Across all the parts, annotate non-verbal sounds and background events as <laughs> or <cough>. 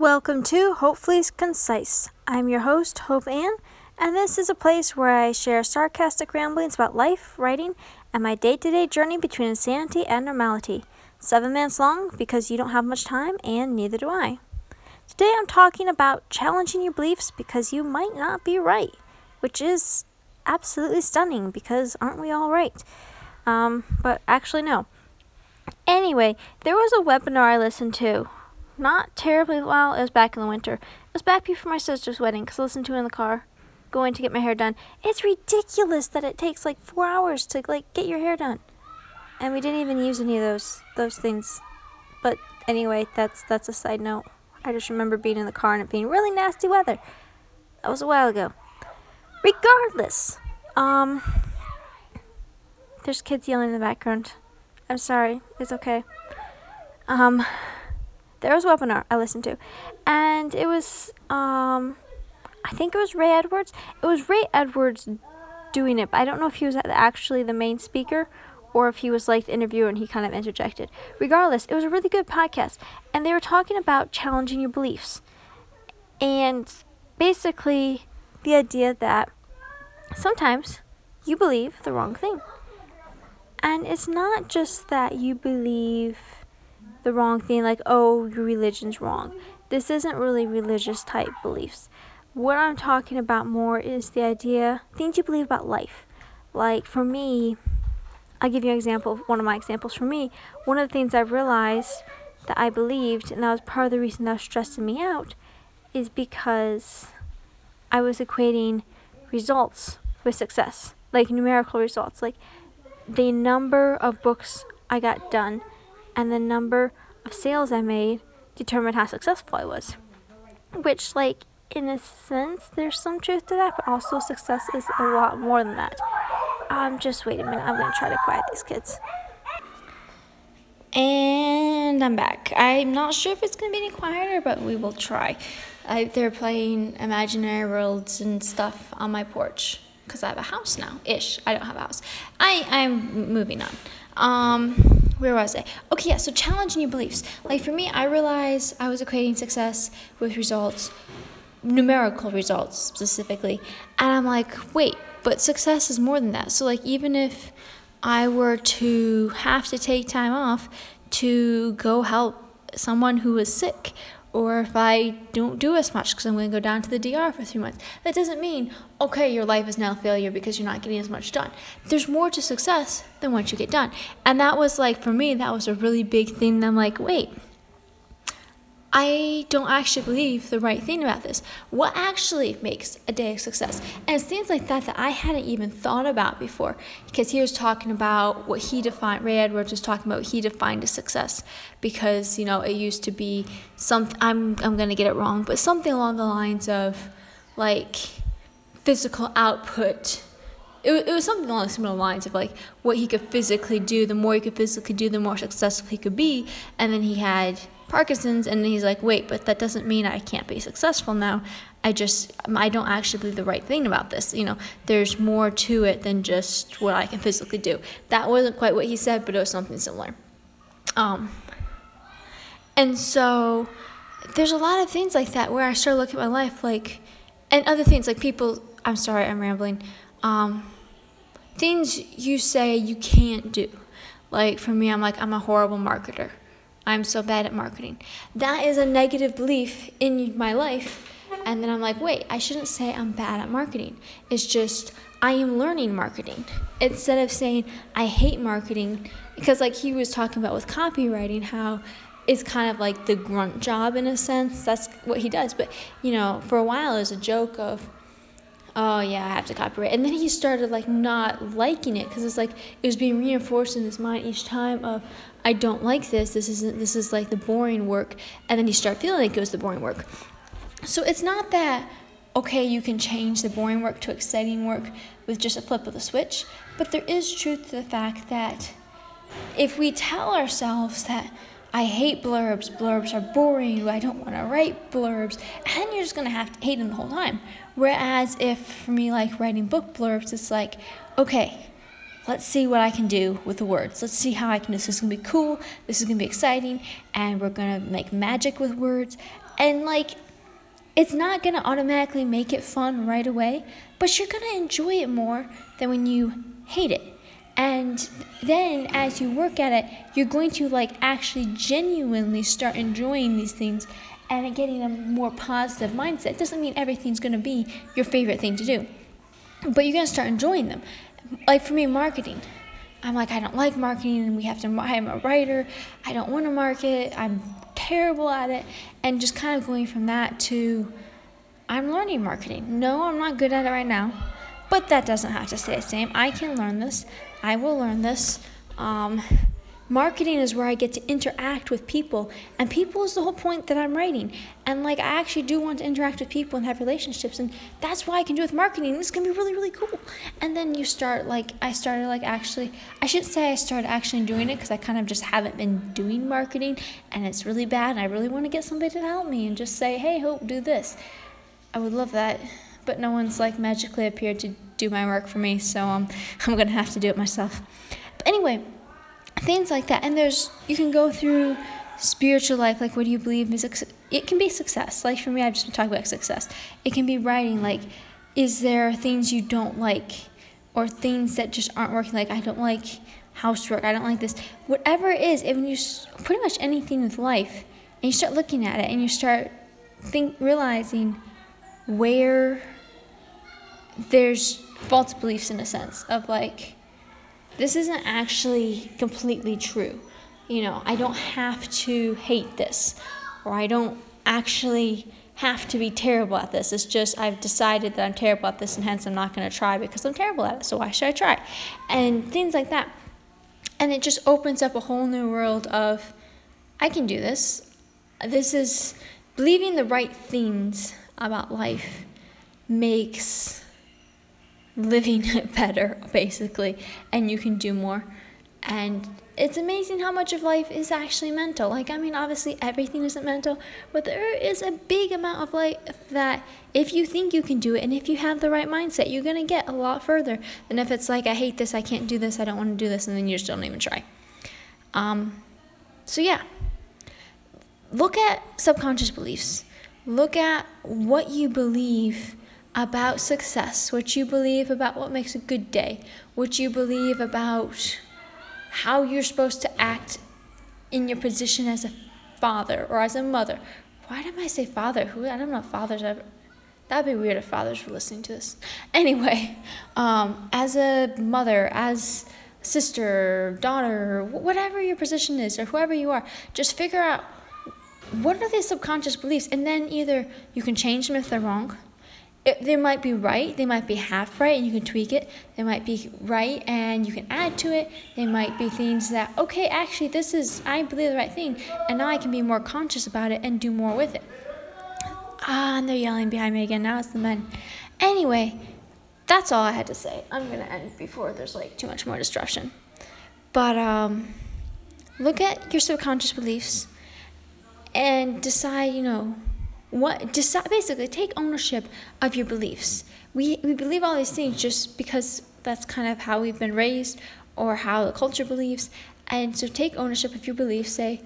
Welcome to Hopefully Concise. I'm your host, Hope Ann, and this is a place where I share sarcastic ramblings about life, writing, and my day to day journey between insanity and normality. Seven minutes long because you don't have much time, and neither do I. Today I'm talking about challenging your beliefs because you might not be right, which is absolutely stunning because aren't we all right? Um, but actually, no. Anyway, there was a webinar I listened to not terribly well. It was back in the winter. It was back before my sister's wedding because I listened to it in the car, going to get my hair done. It's ridiculous that it takes like four hours to like get your hair done, and we didn't even use any of those those things. But anyway, that's that's a side note. I just remember being in the car and it being really nasty weather. That was a while ago. Regardless, um, there's kids yelling in the background. I'm sorry. It's okay. Um there was a webinar I listened to, and it was um, I think it was Ray Edwards. It was Ray Edwards doing it, but I don't know if he was actually the main speaker or if he was like the interviewer and he kind of interjected. Regardless, it was a really good podcast, and they were talking about challenging your beliefs, and basically the idea that sometimes you believe the wrong thing. And it's not just that you believe the wrong thing, like, oh, your religion's wrong. This isn't really religious type beliefs. What I'm talking about more is the idea, things you believe about life. Like, for me, I'll give you an example, of one of my examples for me. One of the things I've realized that I believed, and that was part of the reason that was stressing me out, is because I was equating results with success, like numerical results, like the number of books I got done and the number of sales I made determined how successful I was. Which, like, in a sense, there's some truth to that, but also success is a lot more than that. Um, just wait a minute, I'm gonna try to quiet these kids. And I'm back. I'm not sure if it's gonna be any quieter, but we will try. I, they're playing imaginary worlds and stuff on my porch because I have a house now. Ish. I don't have a house. I I'm moving on. Um, where was I? Okay, yeah, so challenging your beliefs. Like for me, I realized I was equating success with results, numerical results specifically. And I'm like, wait, but success is more than that. So, like, even if I were to have to take time off to go help someone who was sick or if I don't do as much because I'm going to go down to the DR for three months. That doesn't mean, okay, your life is now failure because you're not getting as much done. There's more to success than what you get done. And that was like, for me, that was a really big thing. I'm like, wait, I don't actually believe the right thing about this. What actually makes a day a success? And it's things like that that I hadn't even thought about before because he was talking about what he defined, Ray Edwards was talking about what he defined as success because, you know, it used to be some, I'm, I'm going to get it wrong, but something along the lines of like physical output it, it was something along similar lines of like what he could physically do. The more he could physically do, the more successful he could be. And then he had Parkinson's, and he's like, wait, but that doesn't mean I can't be successful now. I just, I don't actually believe the right thing about this. You know, there's more to it than just what I can physically do. That wasn't quite what he said, but it was something similar. Um, and so there's a lot of things like that where I start looking at my life like, and other things like people, I'm sorry, I'm rambling. Um, things you say you can't do. Like for me, I'm like, I'm a horrible marketer. I'm so bad at marketing. That is a negative belief in my life. And then I'm like, wait, I shouldn't say I'm bad at marketing. It's just I am learning marketing. Instead of saying I hate marketing, because like he was talking about with copywriting, how it's kind of like the grunt job in a sense. That's what he does. But you know, for a while it was a joke of oh yeah, I have to copyright. And then he started like not liking it because it's like it was being reinforced in his mind each time of I don't like this. This isn't. This is like the boring work. And then you start feeling like it was the boring work. So it's not that okay, you can change the boring work to exciting work with just a flip of the switch. But there is truth to the fact that if we tell ourselves that I hate blurbs, blurbs are boring, I don't want to write blurbs, and you're just going to have to hate them the whole time. Whereas if for me, like writing book blurbs, it's like, okay, let's see what I can do with the words. Let's see how I can. This is gonna be cool. This is gonna be exciting, and we're gonna make magic with words. And like, it's not gonna automatically make it fun right away, but you're gonna enjoy it more than when you hate it. And then as you work at it, you're going to like actually genuinely start enjoying these things and getting a more positive mindset. Doesn't mean everything's gonna be your favorite thing to do, but you're gonna start enjoying them like for me, marketing. I'm like, I don't like marketing, and we have to. I'm a writer. I don't want to market. I'm terrible at it, and just kind of going from that to, I'm learning marketing. No, I'm not good at it right now, but that doesn't have to stay the same. I can learn this. I will learn this. Um, Marketing is where I get to interact with people, and people is the whole point that I'm writing. And like, I actually do want to interact with people and have relationships, and that's why I can do with marketing. It's gonna be really, really cool. And then you start like, I started like actually, I should say I started actually doing it because I kind of just haven't been doing marketing, and it's really bad. And I really want to get somebody to help me and just say, hey, Hope, do this. I would love that, but no one's like magically appeared to do my work for me, so um, <laughs> I'm gonna have to do it myself. But anyway things like that. And there's you can go through spiritual life, like what do you believe is it can be success. Like for me, I've just been talking about success. It can be writing, like is there things you don't like or things that just aren't working? Like I don't like housework. I don't like this. Whatever it is, when you pretty much anything with life, and you start looking at it and you start think realizing where there's false beliefs in a sense of like this isn't actually completely true. You know, I don't have to hate this, or I don't actually have to be terrible at this. It's just I've decided that I'm terrible at this, and hence I'm not going to try because I'm terrible at it. So why should I try? And things like that. And it just opens up a whole new world of I can do this. This is believing the right things about life makes living it <laughs> better, basically, and you can do more. And it's amazing how much of life is actually mental. Like, I mean, obviously, everything isn't mental, but there is a big amount of life that if you think you can do it and if you have the right mindset, you're going to get a lot further than if it's like, I hate this, I can't do this, I don't want to do this, and then you just don't even try. Um, so, yeah, look at subconscious beliefs, look at what you believe about success, what you believe about what makes a good day, what you believe about how you're supposed to act in your position as a father or as a mother. Why did I say father? Who I don't know if fathers ever. That'd be weird if fathers were listening to this. Anyway, um, as a mother, as sister, daughter, whatever your position is, or whoever you are, just figure out what are these subconscious beliefs, and then either you can change them if they're wrong, it, they might be right, they might be half right, and you can tweak it. They might be right, and you can add to it. They might be things that, okay, actually, this is, I believe the right thing, and now I can be more conscious about it and do more with it. Ah, and they're yelling behind me again. Now it's the men. Anyway, that's all I had to say. I'm going to end before there's like too much more disruption. But um, look at your subconscious beliefs and decide, you know, what decide basically take ownership of your beliefs. We we believe all these things just because that's kind of how we've been raised or how the culture believes. And so take ownership of your beliefs say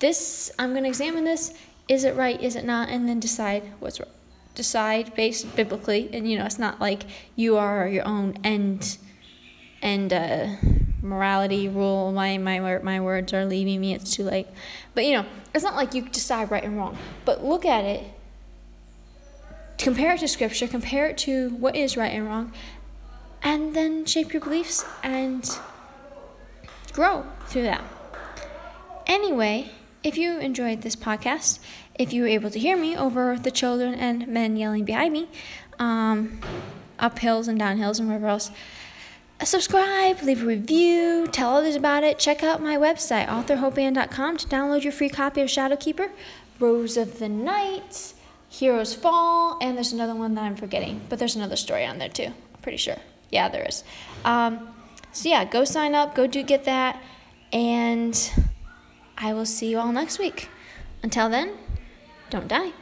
this i'm going to examine this is it right is it not and then decide what's right decide based biblically and you know it's not like you are your own end and uh morality rule. My my my words are leaving me. It's too late. But you know, it's not like you decide right and wrong. But look at it. Compare it to scripture. Compare it to what is right and wrong, and then shape your beliefs and grow through that. Anyway, if you enjoyed this podcast, if you were able to hear me over the children and men yelling behind me, um, up hills and down hills and wherever else subscribe, leave a review, tell others about it. Check out my website, authorhopeann.com, to download your free copy of Shadowkeeper, Rose of the Night, Heroes Fall, and there's another one that I'm forgetting, but there's another story on there too. I'm pretty sure. Yeah, there is. Um, so yeah, go sign up, go do get that, and I will see you all next week. Until then, don't die.